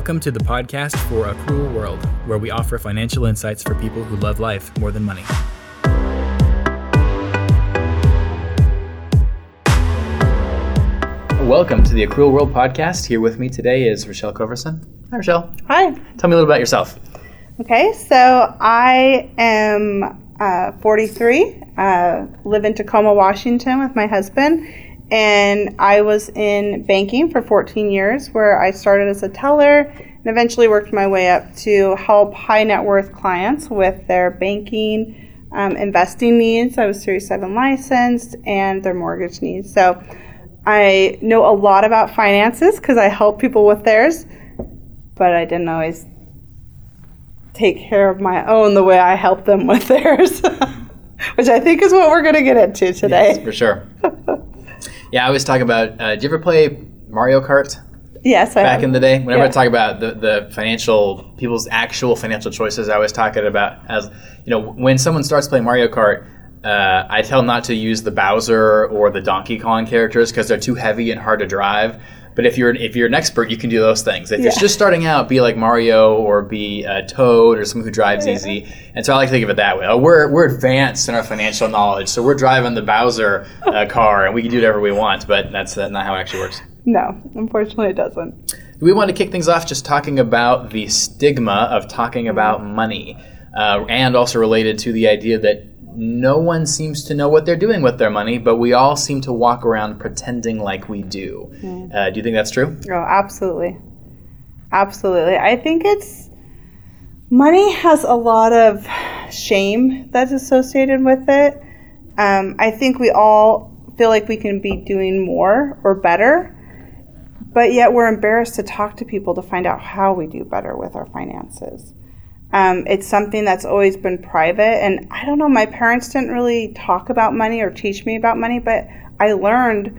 Welcome to the podcast for A Cruel World, where we offer financial insights for people who love life more than money. Welcome to the Cruel World podcast. Here with me today is Rachelle Coverson. Hi, Rachelle. Hi. Tell me a little about yourself. Okay, so I am uh, 43, uh, live in Tacoma, Washington with my husband, and I was in banking for 14 years where I started as a teller and eventually worked my way up to help high net worth clients with their banking, um, investing needs. I was Series 7 licensed and their mortgage needs. So I know a lot about finances because I help people with theirs, but I didn't always take care of my own the way I help them with theirs, which I think is what we're going to get into today. Yes, for sure. yeah, I always talk about. Uh, did you ever play Mario Kart? Yes, I back have. in the day. Whenever Yeah. I talk about the, the financial people's actual financial choices, I always talk about as you know when someone starts playing Mario Kart. Uh, I tell them not to use the Bowser or the Donkey Kong characters because they're too heavy and hard to drive. But if you're if you're an expert, you can do those things. If you're just starting out, be like Mario or be uh, Toad or someone who drives easy. And so I like to think of it that way. Oh, we're we're advanced in our financial knowledge, so we're driving the Bowser uh, car and we can do whatever we want. But that's uh, not how it actually works. No, unfortunately, it doesn't. We want to kick things off just talking about the stigma of talking about money, uh, and also related to the idea that no one seems to know what they're doing with their money, but we all seem to walk around pretending like we do. Uh, do you think that's true? Oh, absolutely. Absolutely. I think it's money has a lot of shame that's associated with it. Um, I think we all feel like we can be doing more or better, but yet we're embarrassed to talk to people to find out how we do better with our finances. Um, it's something that's always been private, and I don't know, my parents didn't really talk about money or teach me about money, but I learned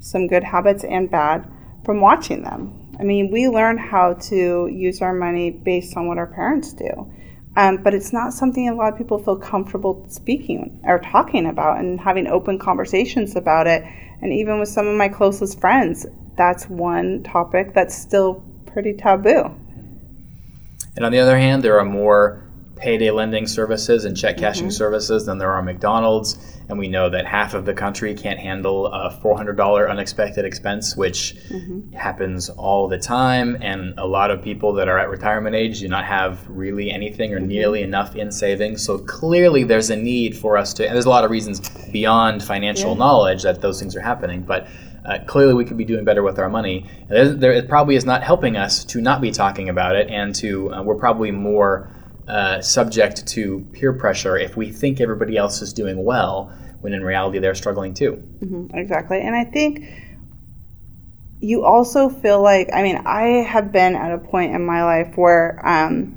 some good habits and bad from watching them. I mean, we learn how to use our money based on what our parents do. Um, but it's not something a lot of people feel comfortable speaking or talking about and having open conversations about it. And even with some of my closest friends, that's one topic that's still pretty taboo. And on the other hand, there are more payday lending services and check cashing mm-hmm. services than there are McDonald's. And we know that half of the country can't handle a $400 unexpected expense, which mm-hmm. happens all the time. And a lot of people that are at retirement age do not have really anything or mm-hmm. nearly enough in savings. So clearly, there's a need for us to, and there's a lot of reasons beyond financial Yeah. knowledge that those things are happening. But uh, clearly, we could be doing better with our money. There, it probably is not helping us to not be talking about it, and to uh, we're probably more uh, subject to peer pressure if we think everybody else is doing well, when in reality they're struggling too. Exactly. And I think you also feel like, I mean, I have been at a point in my life where um,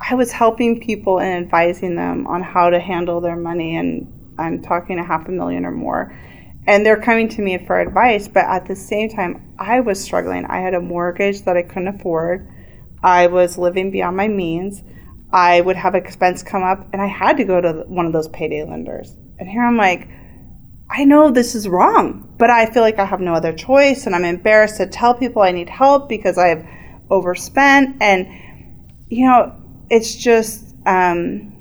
I was helping people and advising them on how to handle their money, and I'm talking a half a million or more. And they're coming to me for advice, but at the same time, I was struggling. I had a mortgage that I couldn't afford. I was living beyond my means. I would have expense come up, and I had to go to one of those payday lenders. And here I'm like, I know this is wrong, but I feel like I have no other choice, and I'm embarrassed to tell people I need help because I've overspent. And, you know, it's just, um,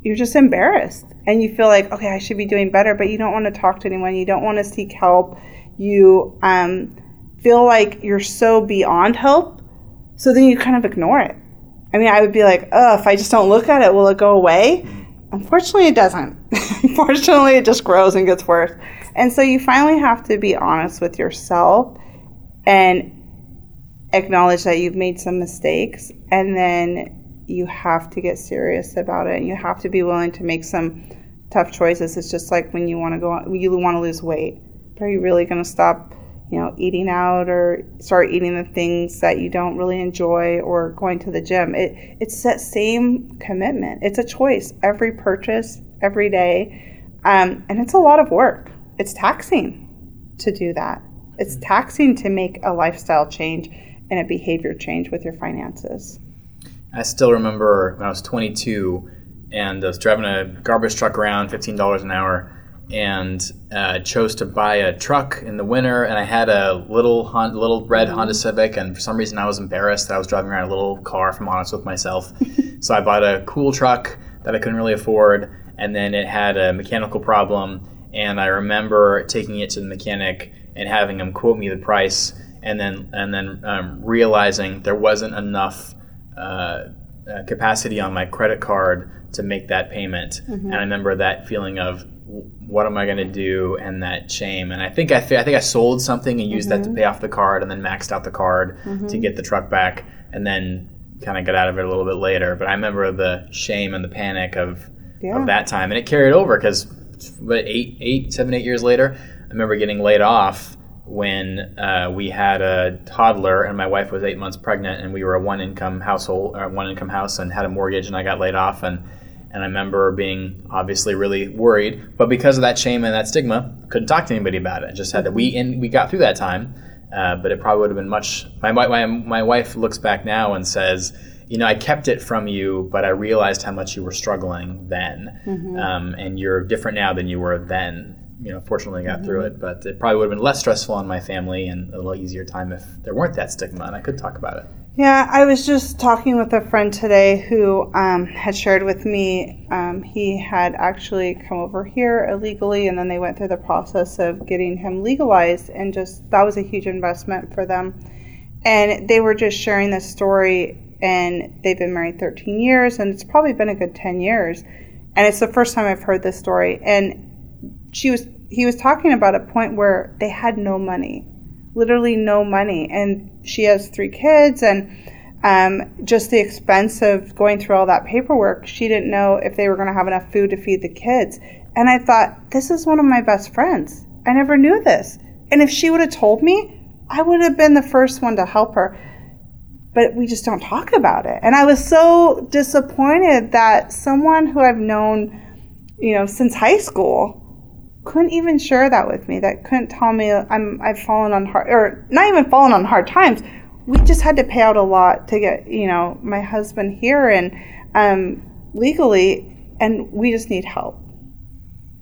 you're just embarrassed. And you feel like, okay, I should be doing better, but you don't want to talk to anyone. You don't want to seek help. You um, feel like you're so beyond help, so then you kind of ignore it. I mean, I would be like, oh, if I just don't look at it, will it go away? Unfortunately, it doesn't. Unfortunately, it just grows and gets worse. And so you finally have to be honest with yourself and acknowledge that you've made some mistakes. And then you have to get serious about it. And you have to be willing to make some tough choices. It's just like when you want to go, you want to lose weight. But are you really going to stop? you know, eating out or start eating the things that you don't really enjoy or going to the gym. It it's that same commitment. It's a choice every purchase, every day. Um, and it's a lot of work. It's taxing to do that. It's taxing to make a lifestyle change and a behavior change with your finances. I still remember when I was 22 and I was driving a garbage truck around, $15 an hour, and uh, chose to buy a truck in the winter. And I had a little Hon- little red. Honda Civic, and for some reason I was embarrassed that I was driving around a little car. If I'm honest with myself, so I bought a cool truck that I couldn't really afford, and then it had a mechanical problem. And I remember taking it to the mechanic and having him quote me the price, and then and then um, realizing there wasn't enough. Uh, uh, capacity on my credit card to make that payment. Mm-hmm. And I remember that feeling of what am I going to do and that shame. And I think I, th- I think I sold something and used that to mm-hmm. pay off the card and then maxed out the card mm-hmm. to get the truck back and then kind of got out of it a little bit later. But I remember the shame and the panic of, Yeah. of that time and it carried over because but eight, eight, seven, eight years later, I remember getting laid off when uh, we had a toddler and my wife was eight months pregnant and we were a one income household or one income house and had a mortgage and I got laid off and and I remember being obviously really worried but because of that shame and that stigma couldn't talk to anybody about it. Just had that we and we got through that time uh, but it probably would have been much my, my my wife looks back now and says you know I kept it from you but I realized how much you were struggling then um, and you're different now than you were then you know, fortunately got through it, but it probably would have been less stressful on my family and a little easier time if there weren't that stigma and I could talk about it. Yeah, I was just talking with a friend today who um, had shared with me um, he had actually come over here illegally and then they went through the process of getting him legalized, and just that was a huge investment for them. And they were just sharing this story, and they've been married 13 years, and it's probably been a good 10 years. And it's the first time I've heard this story. And she was he was talking about a point where they had no money literally no money. And she has three kids and um, just the expense of going through all that paperwork she didn't know if they were going to have enough food to feed the kids. And i thought this is one of my best friends. I never knew this. And if she would have told me i would have been the first one to help her. But we just don't talk about it. And i was so disappointed that someone who i've known you know since high school couldn't even share that with me. That couldn't tell me I'm I've fallen on hard or not even fallen on hard times. We just had to pay out a lot to get you know my husband here and um, legally, and we just need help.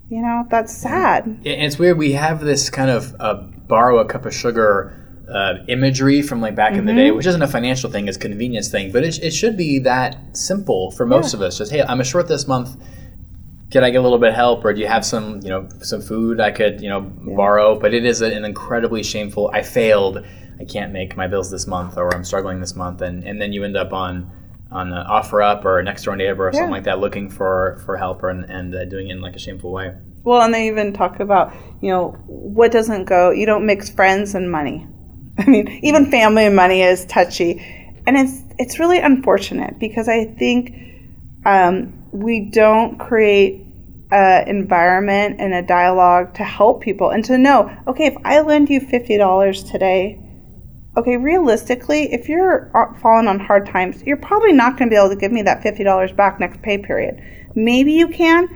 You know that's sad. And it's weird. We have this kind of uh, borrow a cup of sugar uh, imagery from like back in the day, which isn't a financial thing; it's a convenience thing. But it, it should be that simple for most of us. Just hey, I'm a short this month. Can I get a little bit of help, or do you have some, you know, some food I could, you know, borrow? But it is an incredibly shameful. I failed. I can't make my bills this month, or I'm struggling this month, and, and then you end up on on OfferUp or next door neighbor or something like that, looking for for help or, and, and uh, doing it in like a shameful way. Well, and they even talk about you know what doesn't go. You don't mix friends and money. I mean, even family and money is touchy, and it's it's really unfortunate because I think um, we don't create an environment and a dialogue to help people and to know okay if i lend you $50 today okay realistically if you're uh, falling on hard times you're probably not going to be able to give me that $50 back next pay period. Maybe you can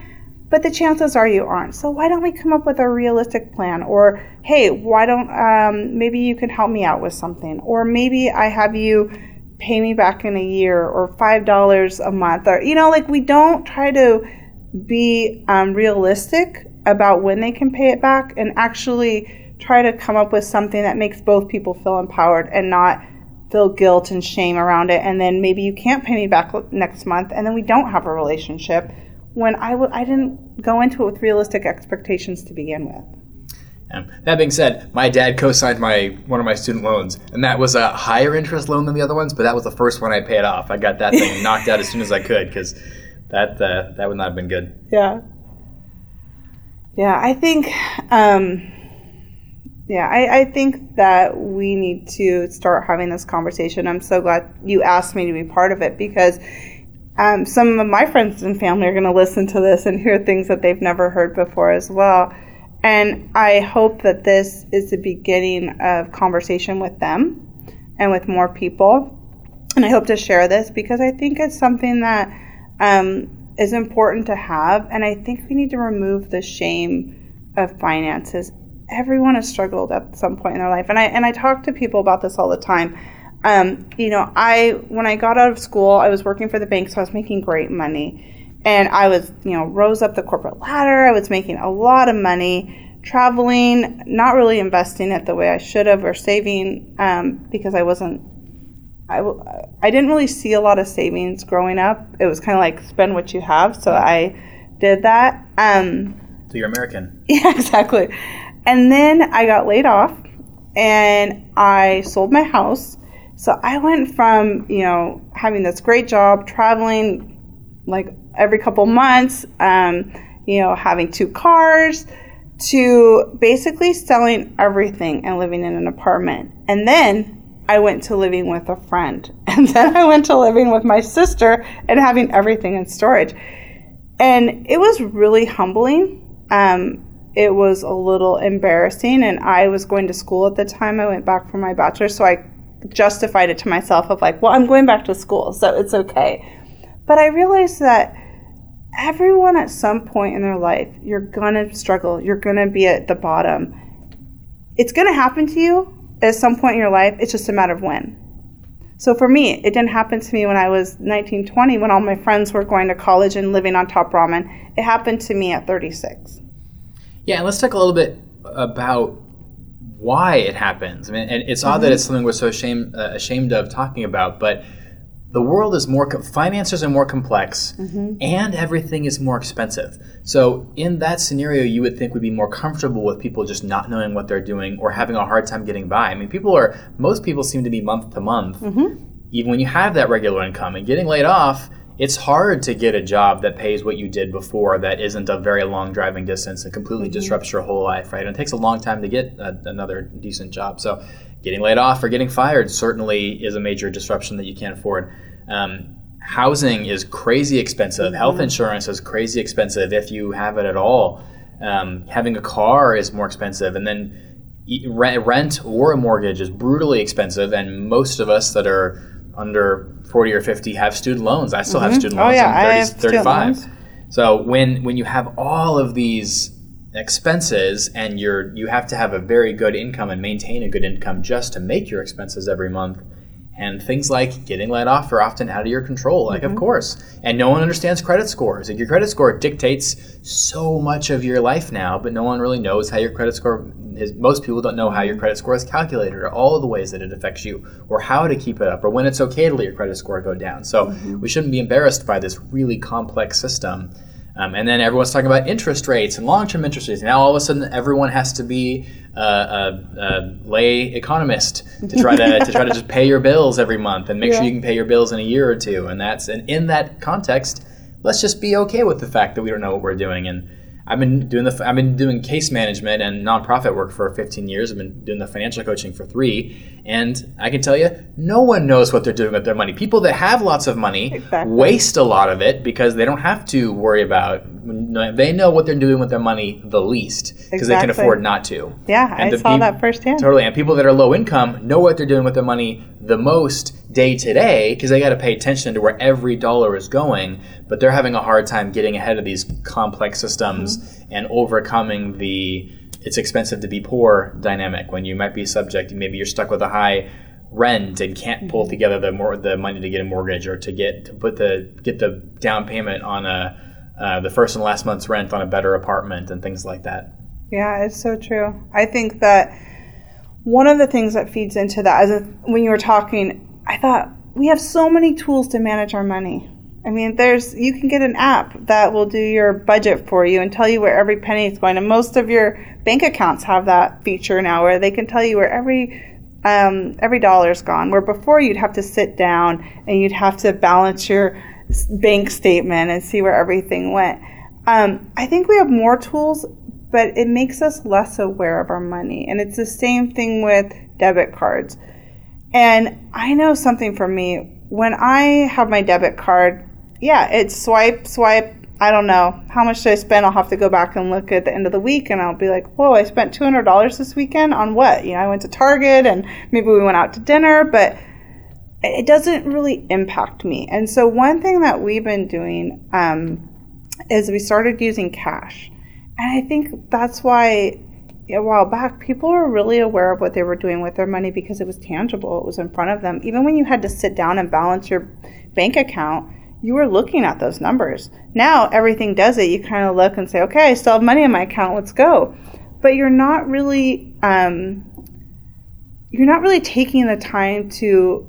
but the chances are you aren't. So why don't we come up with a realistic plan? Or hey why don't um, maybe you can help me out with something. Or maybe i have you pay me back in a year or five dollars a month or you know like we don't try to be um, realistic about when they can pay it back and actually try to come up with something that makes both people feel empowered and not feel guilt and shame around it. And then maybe you can't pay me back next month and then we don't have a relationship when I w- I didn't go into it with realistic expectations to begin with Um, that being said, my dad co-signed my one of my student loans, and that was a higher interest loan than the other ones. But that was the first one I paid off. I got that thing knocked out as soon as I could because that uh, that would not have been good. Yeah. Yeah, I think, um, yeah, I, I think that we need to start having this conversation. I'm so glad you asked me to be part of it because um, some of my friends and family are going to listen to this and hear things that they've never heard before as well. And I hope that this is the beginning of conversation with them and with more people. And I hope to share this because I think it's something that um, is important to have. And I think we need to remove the shame of finances. Everyone has struggled at some point in their life. And I, and I talk to people about this all the time. Um, you know, I when I got out of school, I was working for the bank, so I was making great money. And I was, you know, rose up the corporate ladder. I was making a lot of money, traveling, not really investing it the way I should have or saving um, because I wasn't I, I didn't really see a lot of savings growing up. It was kind of like spend what you have. So I did that. Um, so you're American. Yeah, exactly. And then I got laid off and I sold my house. So I went from, you know, having this great job, traveling like every couple months, um, you know, having two cars, to basically selling everything and living in an apartment. And then I went to living with a friend. And then I went to living with my sister and having everything in storage. And it was really humbling. Um, it was a little embarrassing. And I was going to school at the time. I went back for my bachelor's. So I justified it to myself of like, well, I'm going back to school. So it's okay. But I realized that everyone at some point in their life, you're going to struggle. You're going to be at the bottom. It's going to happen to you at some point in your life. It's just a matter of when. So for me, it didn't happen to me when I was 19, 20, when all my friends were going to college and living on top ramen. It happened to me at 36. Yeah, and let's talk a little bit about why it happens. I mean, and it's odd mm-hmm. that it's something we're so ashamed, uh, ashamed of talking about, but the world is more finances are more complex mm-hmm. and everything is more expensive so in that scenario you would think we'd be more comfortable with people just not knowing what they're doing or having a hard time getting by i mean people are most people seem to be month to month mm-hmm. even when you have that regular income and getting laid off it's hard to get a job that pays what you did before that isn't a very long driving distance and completely mm-hmm. disrupts your whole life right and it takes a long time to get a, another decent job so getting laid off or getting fired certainly is a major disruption that you can't afford. Um, housing is crazy expensive. Mm-hmm. Health insurance is crazy expensive if you have it at all. Um, having a car is more expensive, and then rent or a mortgage is brutally expensive. And most of us that are under 40 or 50 have student loans. I still mm-hmm. have student loans. Oh, yeah, I'm 30, 35. So when when you have all of these expenses and you're you have to have a very good income and maintain a good income just to make your expenses every month. And things like getting laid off are often out of your control like mm-hmm. of course. And no one understands credit scores. Like your credit score dictates so much of your life now but no one really knows how your credit score is most people don't know how your credit score is calculated or all the ways that it affects you or how to keep it up or when it's okay to let your credit score go down. So mm-hmm. we shouldn't be embarrassed by this really complex system um, and then everyone's talking about interest rates and long-term interest rates. Now all of a sudden, everyone has to be a, a, a lay economist to try to, to try to just pay your bills every month and make yeah. sure you can pay your bills in a year or two. And that's and in that context, let's just be okay with the fact that we don't know what we're doing and I've been doing the I've been doing case management and nonprofit work for 15 years. I've been doing the financial coaching for three, and I can tell you, no one knows what they're doing with their money. People that have lots of money exactly. waste a lot of it because they don't have to worry about. They know what they're doing with their money the least because exactly. they can afford not to. Yeah, and I saw that firsthand. Totally, and people that are low income know what they're doing with their money the most day to day because they got to pay attention to where every dollar is going, but they're having a hard time getting ahead of these complex systems mm-hmm. and overcoming the it's expensive to be poor dynamic when you might be subject maybe you're stuck with a high rent and can't pull mm-hmm. together the more the money to get a mortgage or to get to put the get the down payment on a uh, the first and last month's rent on a better apartment and things like that. Yeah, it's so true. I think that one of the things that feeds into that is when you were talking, I thought we have so many tools to manage our money. I mean, there's you can get an app that will do your budget for you and tell you where every penny is going. And most of your bank accounts have that feature now, where they can tell you where every um, every dollar's gone. Where before you'd have to sit down and you'd have to balance your bank statement and see where everything went. Um, I think we have more tools but it makes us less aware of our money. And it's the same thing with debit cards. And I know something for me when I have my debit card, yeah, it's swipe, swipe. I don't know how much did I spend. I'll have to go back and look at the end of the week, and I'll be like, "Whoa, I spent two hundred dollars this weekend on what?" You know, I went to Target, and maybe we went out to dinner, but it doesn't really impact me. And so, one thing that we've been doing um, is we started using cash. And I think that's why a while back people were really aware of what they were doing with their money because it was tangible, it was in front of them. Even when you had to sit down and balance your bank account, you were looking at those numbers. Now everything does it. You kind of look and say, okay, I still have money in my account. Let's go. But you're not really, um, you're not really taking the time to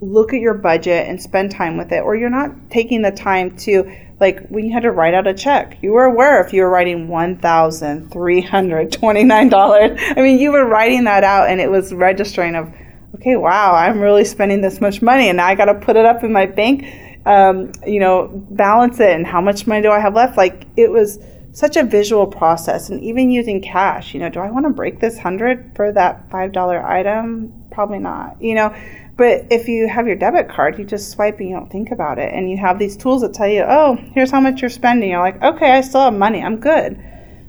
look at your budget and spend time with it, or you're not taking the time to like when you had to write out a check, you were aware if you were writing one thousand three hundred twenty nine dollars. I mean, you were writing that out, and it was registering of, okay, wow, I'm really spending this much money, and I got to put it up in my bank, um, you know, balance it, and how much money do I have left? Like it was such a visual process, and even using cash, you know, do I want to break this hundred for that five dollar item? Probably not, you know. But if you have your debit card, you just swipe and you don't think about it. And you have these tools that tell you, oh, here's how much you're spending. You're like, okay, I still have money. I'm good.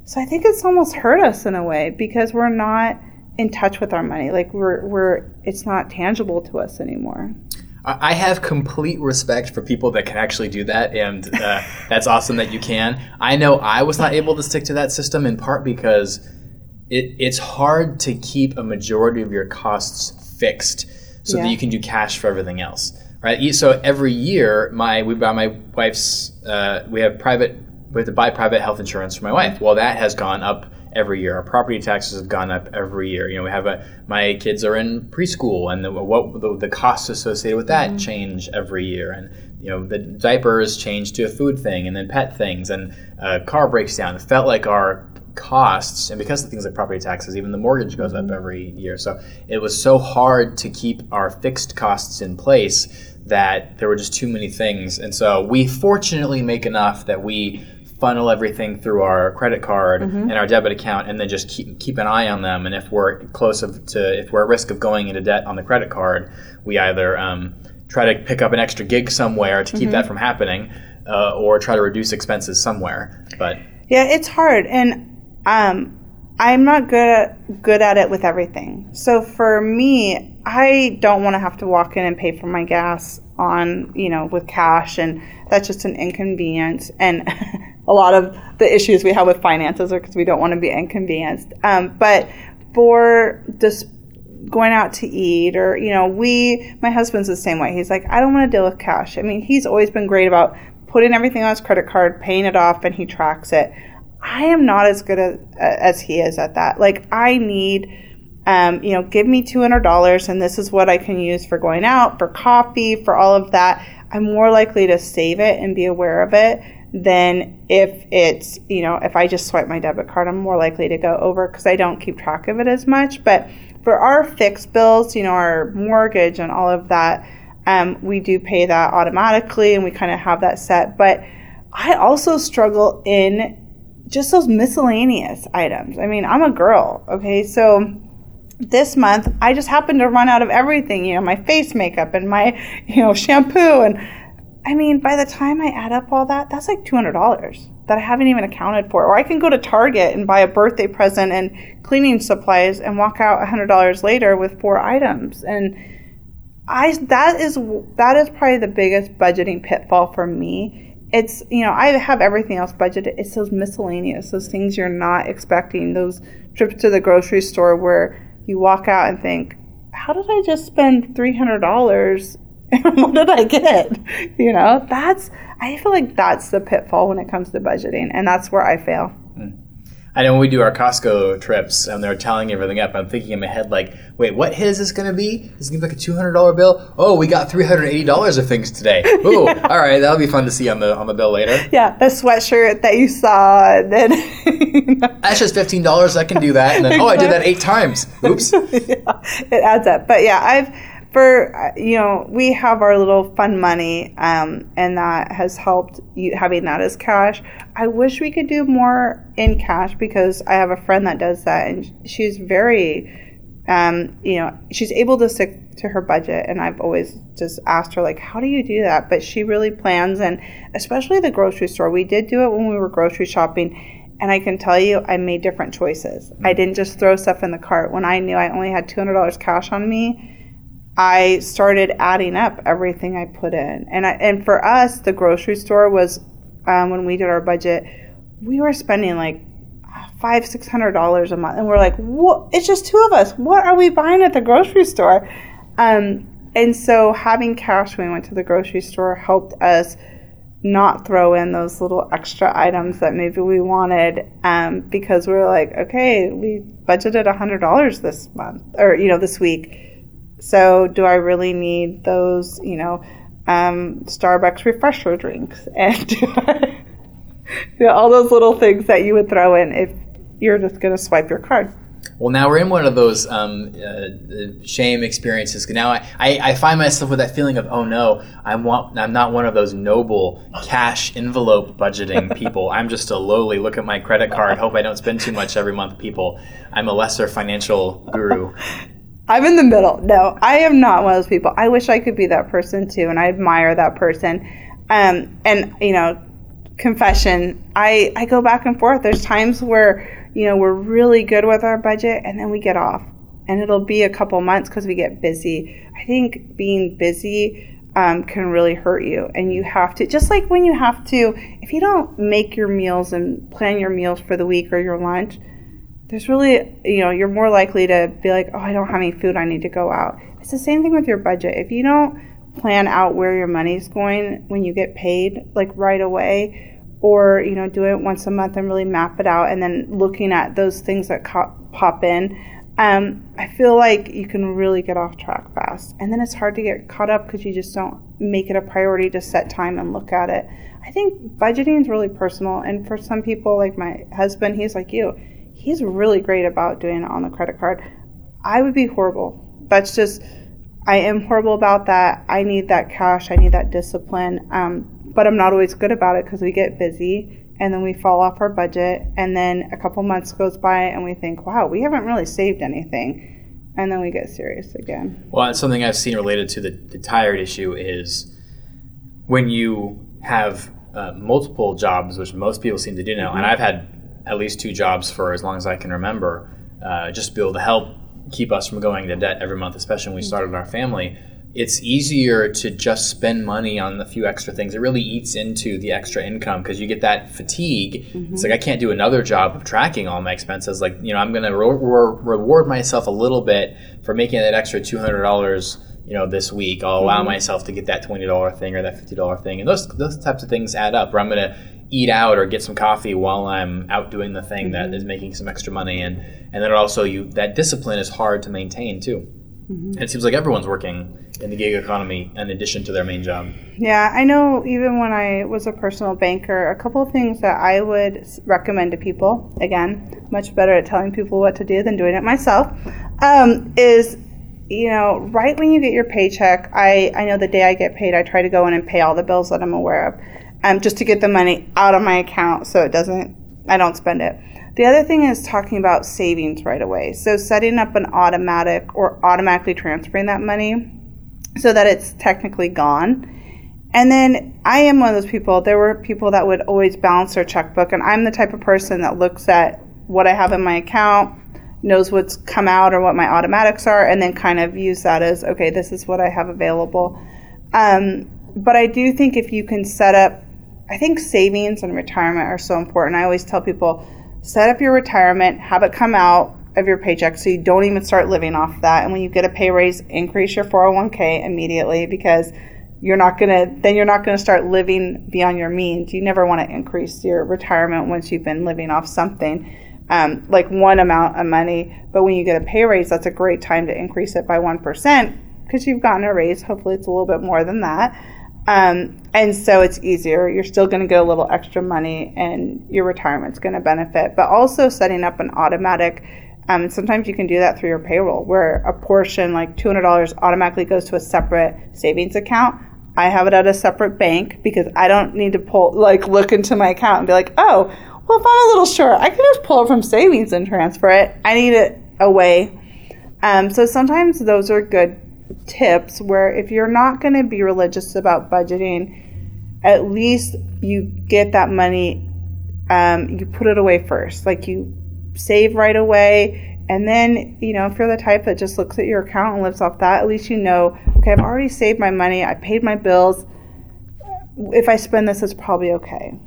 So I think it's almost hurt us in a way because we're not in touch with our money. Like we're, we're it's not tangible to us anymore. I have complete respect for people that can actually do that, and uh, that's awesome that you can. I know I was not able to stick to that system in part because it, it's hard to keep a majority of your costs fixed so yeah. that you can do cash for everything else, right? So every year, my we buy my wife's uh, we have private we have to buy private health insurance for my wife. Well, that has gone up every year. Our property taxes have gone up every year. You know, we have a my kids are in preschool, and the, what the, the costs associated with that mm-hmm. change every year, and you know the diapers change to a food thing, and then pet things, and uh, car breaks down. It felt like our costs and because of things like property taxes even the mortgage goes up mm-hmm. every year so it was so hard to keep our fixed costs in place that there were just too many things and so we fortunately make enough that we funnel everything through our credit card mm-hmm. and our debit account and then just keep keep an eye on them and if we're close of, to if we're at risk of going into debt on the credit card we either um, try to pick up an extra gig somewhere to keep mm-hmm. that from happening uh, or try to reduce expenses somewhere but yeah it's hard and um, I'm not good at, good at it with everything. So for me, I don't want to have to walk in and pay for my gas on, you know, with cash and that's just an inconvenience and a lot of the issues we have with finances are because we don't want to be inconvenienced. Um, but for just going out to eat or, you know, we, my husband's the same way. He's like, I don't want to deal with cash. I mean, he's always been great about putting everything on his credit card, paying it off, and he tracks it. I am not as good as, as he is at that. Like, I need, um, you know, give me $200 and this is what I can use for going out, for coffee, for all of that. I'm more likely to save it and be aware of it than if it's, you know, if I just swipe my debit card, I'm more likely to go over because I don't keep track of it as much. But for our fixed bills, you know, our mortgage and all of that, um, we do pay that automatically and we kind of have that set. But I also struggle in just those miscellaneous items. I mean, I'm a girl, okay? So this month I just happened to run out of everything, you know, my face makeup and my, you know, shampoo and I mean, by the time I add up all that, that's like $200 that I haven't even accounted for. Or I can go to Target and buy a birthday present and cleaning supplies and walk out $100 later with four items. And I that is that is probably the biggest budgeting pitfall for me it's you know I have everything else budgeted. It's those miscellaneous, those things you're not expecting. Those trips to the grocery store where you walk out and think, "How did I just spend three hundred dollars? And what did I get?" You know, that's I feel like that's the pitfall when it comes to budgeting, and that's where I fail. Hmm. I know when we do our Costco trips and they're tallying everything up, I'm thinking in my head like, wait, what hit is this going to be? Is it going to be like a two hundred dollar bill? Oh, we got three hundred eighty dollars of things today. Ooh, yeah. all right, that'll be fun to see on the on the bill later. Yeah, the sweatshirt that you saw, and then you know. that's just fifteen dollars. I can do that, and then oh, I did that eight times. Oops. yeah, it adds up. But yeah, I've for uh, you know we have our little fun money um, and that has helped you having that as cash i wish we could do more in cash because i have a friend that does that and she's very um, you know she's able to stick to her budget and i've always just asked her like how do you do that but she really plans and especially the grocery store we did do it when we were grocery shopping and I can tell you, I made different choices. I didn't just throw stuff in the cart when I knew I only had $200 cash on me. I started adding up everything I put in. And I, and for us, the grocery store was um, when we did our budget, we were spending like five six hundred dollars a month, and we're like, what? It's just two of us. What are we buying at the grocery store? Um, and so having cash when we went to the grocery store helped us not throw in those little extra items that maybe we wanted um, because we were like, okay, we budgeted $100 this month or, you know, this week. So do I really need those, you know, um, Starbucks refresher drinks? And I, you know, all those little things that you would throw in if you're just going to swipe your card. Well, now we're in one of those um, uh, shame experiences. Now I, I, I, find myself with that feeling of, oh no, I'm, want, I'm not one of those noble cash envelope budgeting people. I'm just a lowly look at my credit card, hope I don't spend too much every month people. I'm a lesser financial guru. I'm in the middle. No, I am not one of those people. I wish I could be that person too, and I admire that person. Um, and, you know, confession, I, I go back and forth. There's times where you know, we're really good with our budget and then we get off. And it'll be a couple months because we get busy. I think being busy um, can really hurt you. And you have to, just like when you have to, if you don't make your meals and plan your meals for the week or your lunch, there's really, you know, you're more likely to be like, oh, I don't have any food, I need to go out. It's the same thing with your budget. If you don't plan out where your money's going when you get paid, like right away, or you know do it once a month and really map it out and then looking at those things that co- pop in um, i feel like you can really get off track fast and then it's hard to get caught up because you just don't make it a priority to set time and look at it i think budgeting is really personal and for some people like my husband he's like you he's really great about doing it on the credit card. I would be horrible. That's just i am horrible about that. I need that cash. I need that discipline. Um, but I'm not always good about it because we get busy and then we fall off our budget and then a couple months goes by and we think, wow, we haven't really saved anything. And then we get serious again. Well, it's something I've seen related to the, the tired issue is when you have uh, multiple jobs, which most people seem to do now, and I've had at least two jobs for as long as I can remember, uh, just to be able to help keep us from going into debt every month, especially when we mm-hmm. started our family it's easier to just spend money on a few extra things. It really eats into the extra income because you get that fatigue. Mm-hmm. It's like I can't do another job of tracking all my expenses. Like you know, I'm going to re- re- reward myself a little bit for making that extra two hundred dollars. You know, this week I'll allow mm-hmm. myself to get that twenty dollar thing or that fifty dollar thing, and those those types of things add up. Or I'm going to eat out or get some coffee while I'm out doing the thing mm-hmm. that is making some extra money, and and then also you that discipline is hard to maintain too. Mm-hmm. And it seems like everyone's working in the gig economy in addition to their main job. Yeah, I know even when I was a personal banker, a couple of things that I would recommend to people, again, much better at telling people what to do than doing it myself, um, is you know, right when you get your paycheck, I, I know the day I get paid, I try to go in and pay all the bills that I'm aware of, um, just to get the money out of my account so it doesn't, I don't spend it. The other thing is talking about savings right away. So setting up an automatic or automatically transferring that money so that it's technically gone. And then I am one of those people, there were people that would always balance their checkbook, and I'm the type of person that looks at what I have in my account, knows what's come out or what my automatics are, and then kind of use that as okay, this is what I have available. Um, but I do think if you can set up, I think savings and retirement are so important. I always tell people set up your retirement, have it come out of your paycheck so you don't even start living off that. And when you get a pay raise, increase your 401k immediately because you're not going to then you're not going to start living beyond your means. You never want to increase your retirement once you've been living off something. Um, like one amount of money, but when you get a pay raise, that's a great time to increase it by 1% because you've gotten a raise. Hopefully, it's a little bit more than that. Um, and so it's easier. You're still going to get a little extra money and your retirement's going to benefit. But also setting up an automatic um, sometimes you can do that through your payroll, where a portion, like $200, automatically goes to a separate savings account. I have it at a separate bank because I don't need to pull, like, look into my account and be like, oh, well, if I'm a little short, I can just pull it from savings and transfer it. I need it away. Um, so sometimes those are good tips where if you're not going to be religious about budgeting, at least you get that money, um, you put it away first. Like you save right away. And then, you know, if you're the type that just looks at your account and lives off that, at least you know, okay, I've already saved my money, I paid my bills. If I spend this, it's probably okay.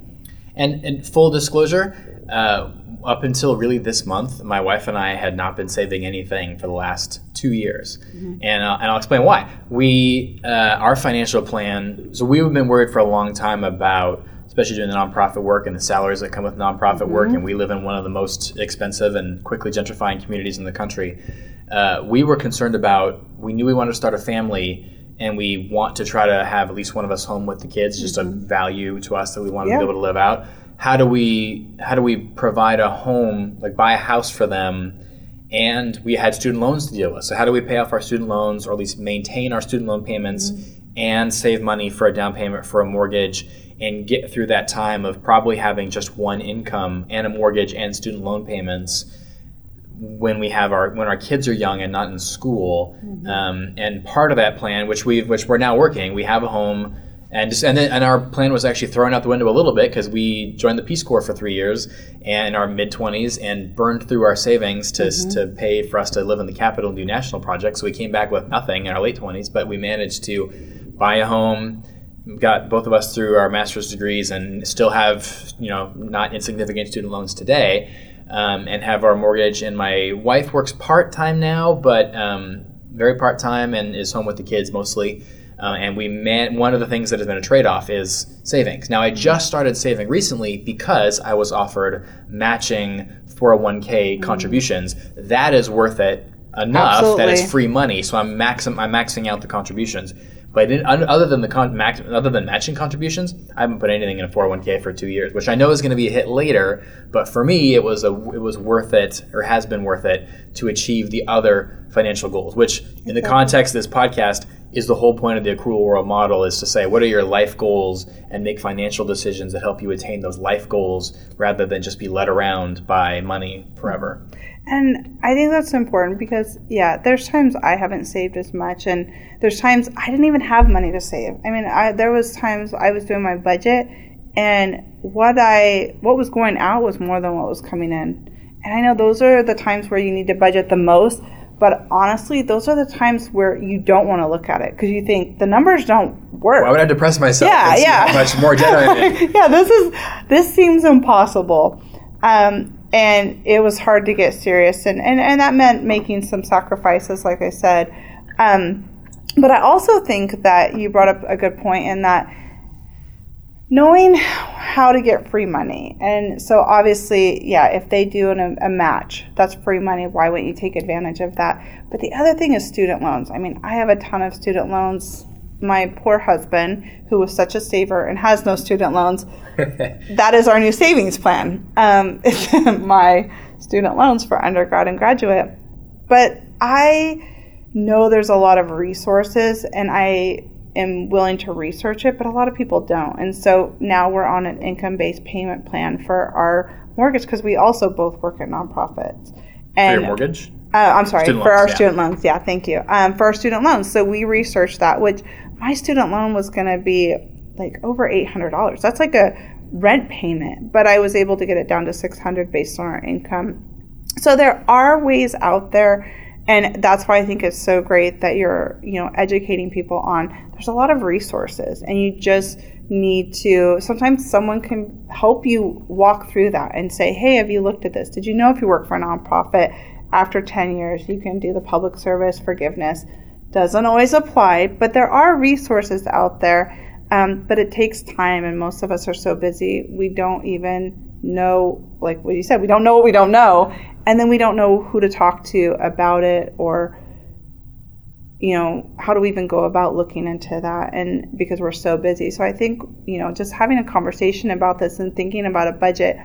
And, and full disclosure, uh, up until really this month, my wife and I had not been saving anything for the last two years, mm-hmm. and uh, and I'll explain why. We uh, our financial plan. So we've been worried for a long time about, especially doing the nonprofit work and the salaries that come with nonprofit mm-hmm. work, and we live in one of the most expensive and quickly gentrifying communities in the country. Uh, we were concerned about. We knew we wanted to start a family and we want to try to have at least one of us home with the kids, just mm-hmm. a value to us that we want yeah. to be able to live out. How do we how do we provide a home, like buy a house for them? And we had student loans to deal with. So how do we pay off our student loans, or at least maintain our student loan payments, mm-hmm. and save money for a down payment for a mortgage, and get through that time of probably having just one income and a mortgage and student loan payments when we have our when our kids are young and not in school. Mm-hmm. Um, and part of that plan, which we which we're now working, we have a home. And just and then and our plan was actually thrown out the window a little bit because we joined the Peace Corps for three years and in our mid twenties and burned through our savings to, mm-hmm. to pay for us to live in the capital and do national projects. So we came back with nothing in our late twenties, but we managed to buy a home, got both of us through our master's degrees, and still have you know not insignificant student loans today um, and have our mortgage. And my wife works part time now, but um, very part time and is home with the kids mostly. Uh, and we man one of the things that has been a trade off is savings. Now I just started saving recently because I was offered matching 401k mm-hmm. contributions. That is worth it enough Absolutely. that it's free money. So I'm maxing I'm maxing out the contributions. But other than the con- max, other than matching contributions, I haven't put anything in a 401k for two years, which I know is going to be a hit later. But for me, it was a it was worth it, or has been worth it, to achieve the other financial goals. Which, in the context of this podcast, is the whole point of the accrual world model is to say what are your life goals and make financial decisions that help you attain those life goals rather than just be led around by money forever. Mm-hmm. And I think that's important because, yeah, there's times I haven't saved as much, and there's times I didn't even have money to save. I mean, I, there was times I was doing my budget, and what I what was going out was more than what was coming in. And I know those are the times where you need to budget the most, but honestly, those are the times where you don't want to look at it because you think the numbers don't work. Why would I depress myself? Yeah, yeah. much more generated. yeah, this is this seems impossible. Um, and it was hard to get serious and, and, and that meant making some sacrifices like i said. Um, but i also think that you brought up a good point in that knowing how to get free money. And so obviously yeah if they do an, a match that's free money. Why wouldn't you take advantage of that? But the other thing is student loans. I mean i have a ton of student loans my poor husband, who was such a saver and has no student loans, that is our new savings plan. Um, it's my student loans for undergrad and graduate. But I know there's a lot of resources and I am willing to research it, but a lot of people don't. And so now we're on an income based payment plan for our mortgage because we also both work at nonprofits. And, for your mortgage? Uh, I'm sorry, student for loans, our yeah. student loans. Yeah, thank you. Um, for our student loans. So we researched that, which my student loan was going to be like over $800. That's like a rent payment, but I was able to get it down to 600 based on our income. So there are ways out there and that's why I think it's so great that you're, you know, educating people on there's a lot of resources and you just need to sometimes someone can help you walk through that and say, "Hey, have you looked at this? Did you know if you work for a nonprofit after 10 years you can do the public service forgiveness?" Doesn't always apply, but there are resources out there. Um, but it takes time, and most of us are so busy, we don't even know, like what you said, we don't know what we don't know, and then we don't know who to talk to about it or you know how do we even go about looking into that and because we're so busy so i think you know just having a conversation about this and thinking about a budget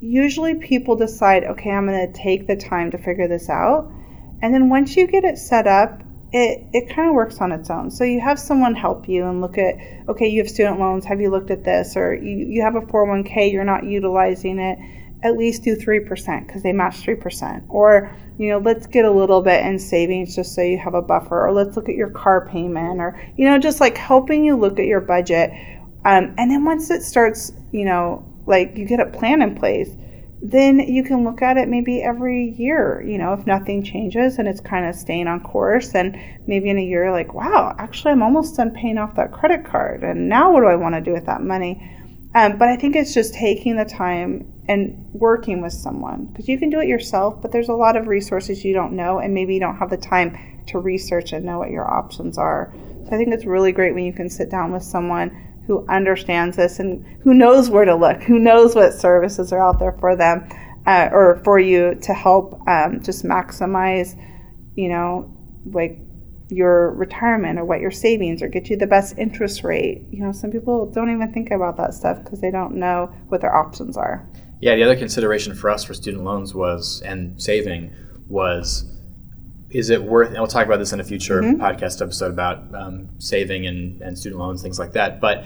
usually people decide okay i'm going to take the time to figure this out and then once you get it set up it, it kind of works on its own. So you have someone help you and look at, okay, you have student loans, have you looked at this? Or you, you have a 401k, you're not utilizing it, at least do 3% because they match 3%. Or, you know, let's get a little bit in savings just so you have a buffer. Or let's look at your car payment or, you know, just like helping you look at your budget. Um, and then once it starts, you know, like you get a plan in place, then you can look at it maybe every year, you know, if nothing changes and it's kind of staying on course. And maybe in a year, like, wow, actually, I'm almost done paying off that credit card. And now what do I want to do with that money? Um, but I think it's just taking the time and working with someone because you can do it yourself, but there's a lot of resources you don't know, and maybe you don't have the time to research and know what your options are. So I think it's really great when you can sit down with someone who understands this and who knows where to look, who knows what services are out there for them uh, or for you to help um, just maximize, you know, like your retirement or what your savings or get you the best interest rate. You know, some people don't even think about that stuff because they don't know what their options are. Yeah, the other consideration for us for student loans was and saving was is it worth and we'll talk about this in a future mm-hmm. podcast episode about um, saving and, and student loans things like that but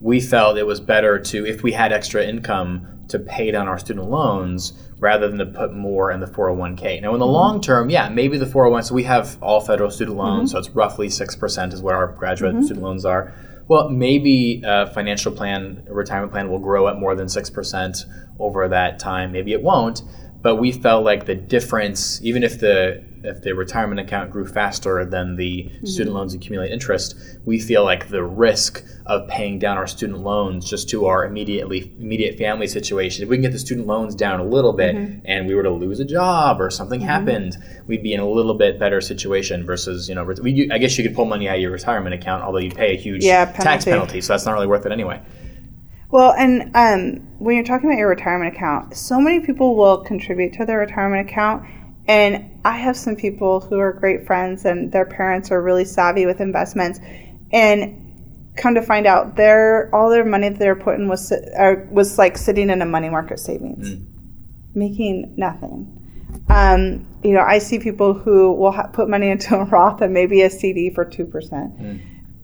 we felt it was better to if we had extra income to pay down our student loans rather than to put more in the 401k now in the mm-hmm. long term yeah maybe the 401 so we have all federal student loans mm-hmm. so it's roughly 6% is what our graduate mm-hmm. student loans are well, maybe a financial plan, a retirement plan will grow at more than 6% over that time. Maybe it won't. But we felt like the difference, even if the if the retirement account grew faster than the mm-hmm. student loans accumulate interest, we feel like the risk of paying down our student loans just to our immediately immediate family situation, if we can get the student loans down a little bit mm-hmm. and we were to lose a job or something mm-hmm. happened, we'd be in a little bit better situation versus, you know, we, I guess you could pull money out of your retirement account, although you'd pay a huge yeah, penalty. tax penalty, so that's not really worth it anyway. Well, and um, when you're talking about your retirement account, so many people will contribute to their retirement account and I have some people who are great friends and their parents are really savvy with investments. And come to find out, their all their money that they're putting was uh, was like sitting in a money market savings, mm. making nothing. Um, you know, I see people who will ha- put money into a Roth and maybe a CD for two percent. Mm.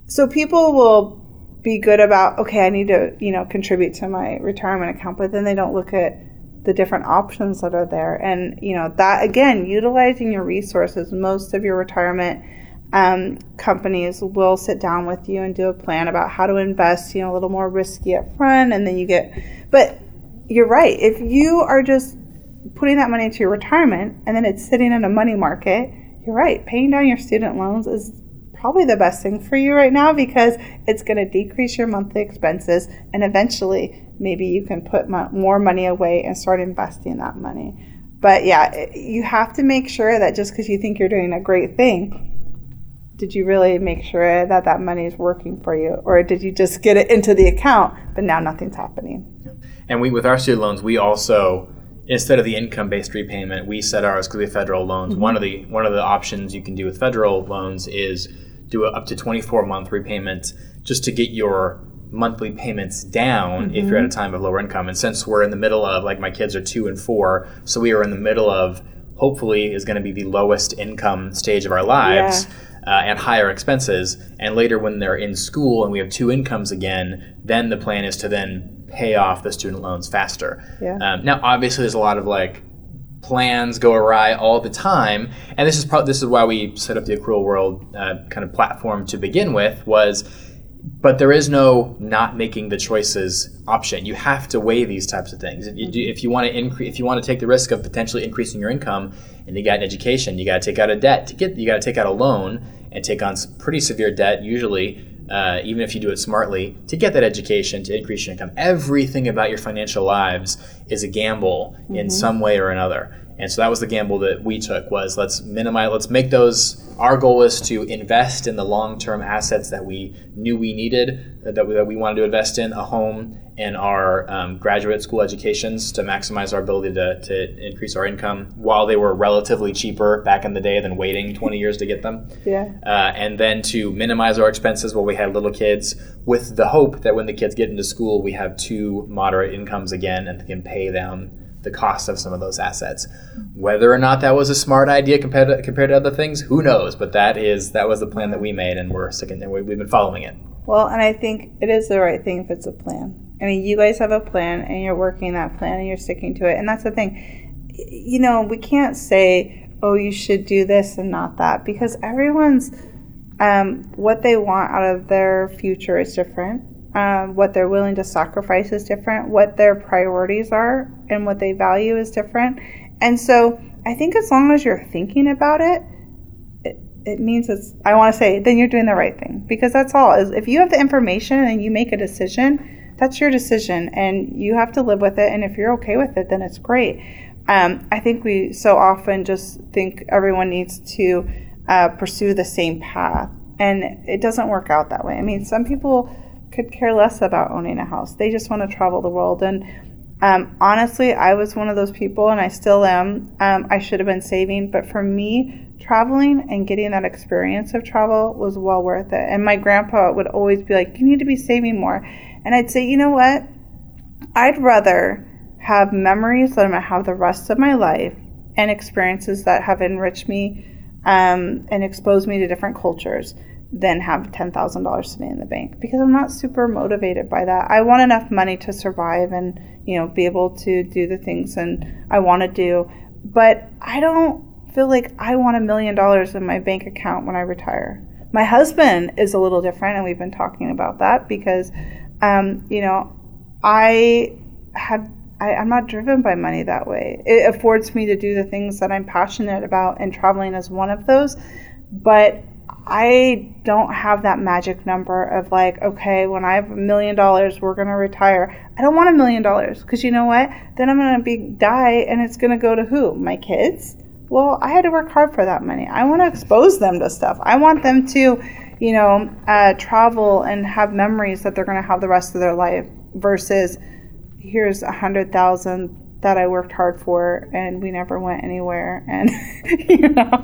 So people will be good about okay, I need to you know contribute to my retirement account, but then they don't look at the different options that are there. And, you know, that again, utilizing your resources, most of your retirement um, companies will sit down with you and do a plan about how to invest, you know, a little more risky up front. And then you get, but you're right. If you are just putting that money into your retirement and then it's sitting in a money market, you're right. Paying down your student loans is probably the best thing for you right now because it's going to decrease your monthly expenses and eventually maybe you can put more money away and start investing that money. But yeah, you have to make sure that just because you think you're doing a great thing, did you really make sure that that money is working for you, or did you just get it into the account, but now nothing's happening? And we, with our student loans, we also instead of the income-based repayment, we set ours because we have federal loans. Mm-hmm. One of the one of the options you can do with federal loans is do a, up to 24 month repayment just to get your monthly payments down mm-hmm. if you're at a mm-hmm. time of lower income. And since we're in the middle of, like my kids are two and four, so we are in the middle of hopefully is going to be the lowest income stage of our lives. Yeah. Uh, and higher expenses. And later, when they're in school and we have two incomes again, then the plan is to then pay off the student loans faster. Yeah. Um, now, obviously, there's a lot of like plans go awry all the time, and this is pro- this is why we set up the Accrual World uh, kind of platform to begin with. Was but there is no not making the choices option. You have to weigh these types of things. If you, do, if you want to increase, if you want to take the risk of potentially increasing your income, and you got an education, you got to take out a debt to get. You got to take out a loan and take on pretty severe debt. Usually, uh, even if you do it smartly, to get that education to increase your income. Everything about your financial lives is a gamble mm-hmm. in some way or another. And so that was the gamble that we took was let's minimize, let's make those. Our goal is to invest in the long-term assets that we knew we needed, that we, that we wanted to invest in, a home and our um, graduate school educations to maximize our ability to, to increase our income while they were relatively cheaper back in the day than waiting 20 years to get them. Yeah. Uh, and then to minimize our expenses while we had little kids with the hope that when the kids get into school, we have two moderate incomes again and can pay them the cost of some of those assets. Whether or not that was a smart idea compared to, compared to other things, who knows? But that is that was the plan that we made, and we're sticking and we've been following it. Well, and I think it is the right thing if it's a plan. I mean, you guys have a plan, and you're working that plan, and you're sticking to it, and that's the thing. You know, we can't say, "Oh, you should do this and not that," because everyone's um, what they want out of their future is different um, what they're willing to sacrifice is different, what their priorities are, and what they value is different. And so I think as long as you're thinking about it, it, it means it's, I want to say, then you're doing the right thing. Because that's all. Is If you have the information and you make a decision, that's your decision and you have to live with it. And if you're okay with it, then it's great. Um, I think we so often just think everyone needs to uh, pursue the same path. And it doesn't work out that way. I mean, some people could care less about owning a house, they just want to travel the world. And um, honestly, I was one of those people, and I still am. Um, I should have been saving, but for me, traveling and getting that experience of travel was well worth it. And my grandpa would always be like, You need to be saving more. And I'd say, You know what? I'd rather have memories that I'm to have the rest of my life and experiences that have enriched me um, and exposed me to different cultures than have $10,000 sitting in the bank because I'm not super motivated by that. I want enough money to survive and, you know, be able to do the things and I want to do, but I don't feel like I want a million dollars in my bank account when I retire. My husband is a little different and we've been talking about that because um, you know, I have I, am not driven by money that way. It affords me to do the things that I'm passionate about, and traveling is one of those. But I don't have that magic number of like, okay, when I have a million dollars, we're gonna retire. I don't want a million dollars because you know what? Then I'm gonna be die, and it's gonna go to who? My kids. Well, I had to work hard for that money. I want to expose them to stuff. I want them to, you know, uh, travel and have memories that they're gonna have the rest of their life. Versus, here's a hundred thousand that I worked hard for and we never went anywhere and you know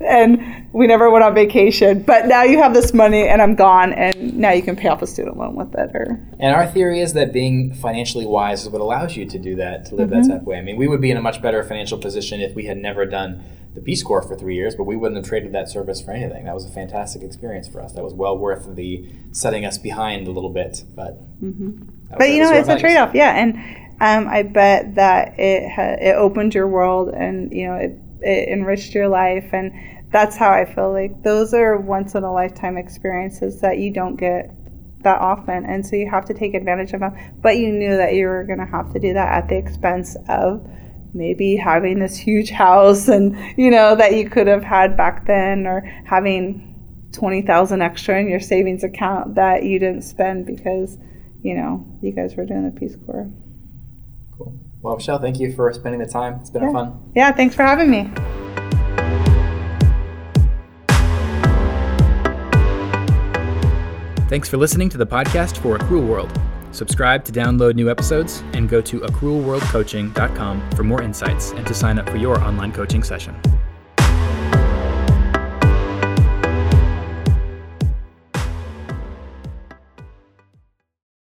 and we never went on vacation. But now you have this money and I'm gone and now you can pay off a student loan with it or and our theory is that being financially wise is what allows you to do that to live mm-hmm. that type of way. I mean we would be in a much better financial position if we had never done the Peace Corps for three years but we wouldn't have traded that service for anything. That was a fantastic experience for us. That was well worth the setting us behind a little bit but mm-hmm. but you know it's a trade-off yeah and um, I bet that it ha- it opened your world and you know it, it enriched your life and that's how I feel like those are once in a lifetime experiences that you don't get that often and so you have to take advantage of them but you knew that you were going to have to do that at the expense of maybe having this huge house and you know that you could have had back then or having 20,000 extra in your savings account that you didn't spend because you know you guys were doing the peace corps. Well, Rachelle, thank you for spending the time. It's been yeah. fun. Yeah, thanks for having me. Thanks for listening to the podcast for Accrual World. Subscribe to download new episodes and go to accrualworldcoaching.com for more insights and to sign up for your online coaching session.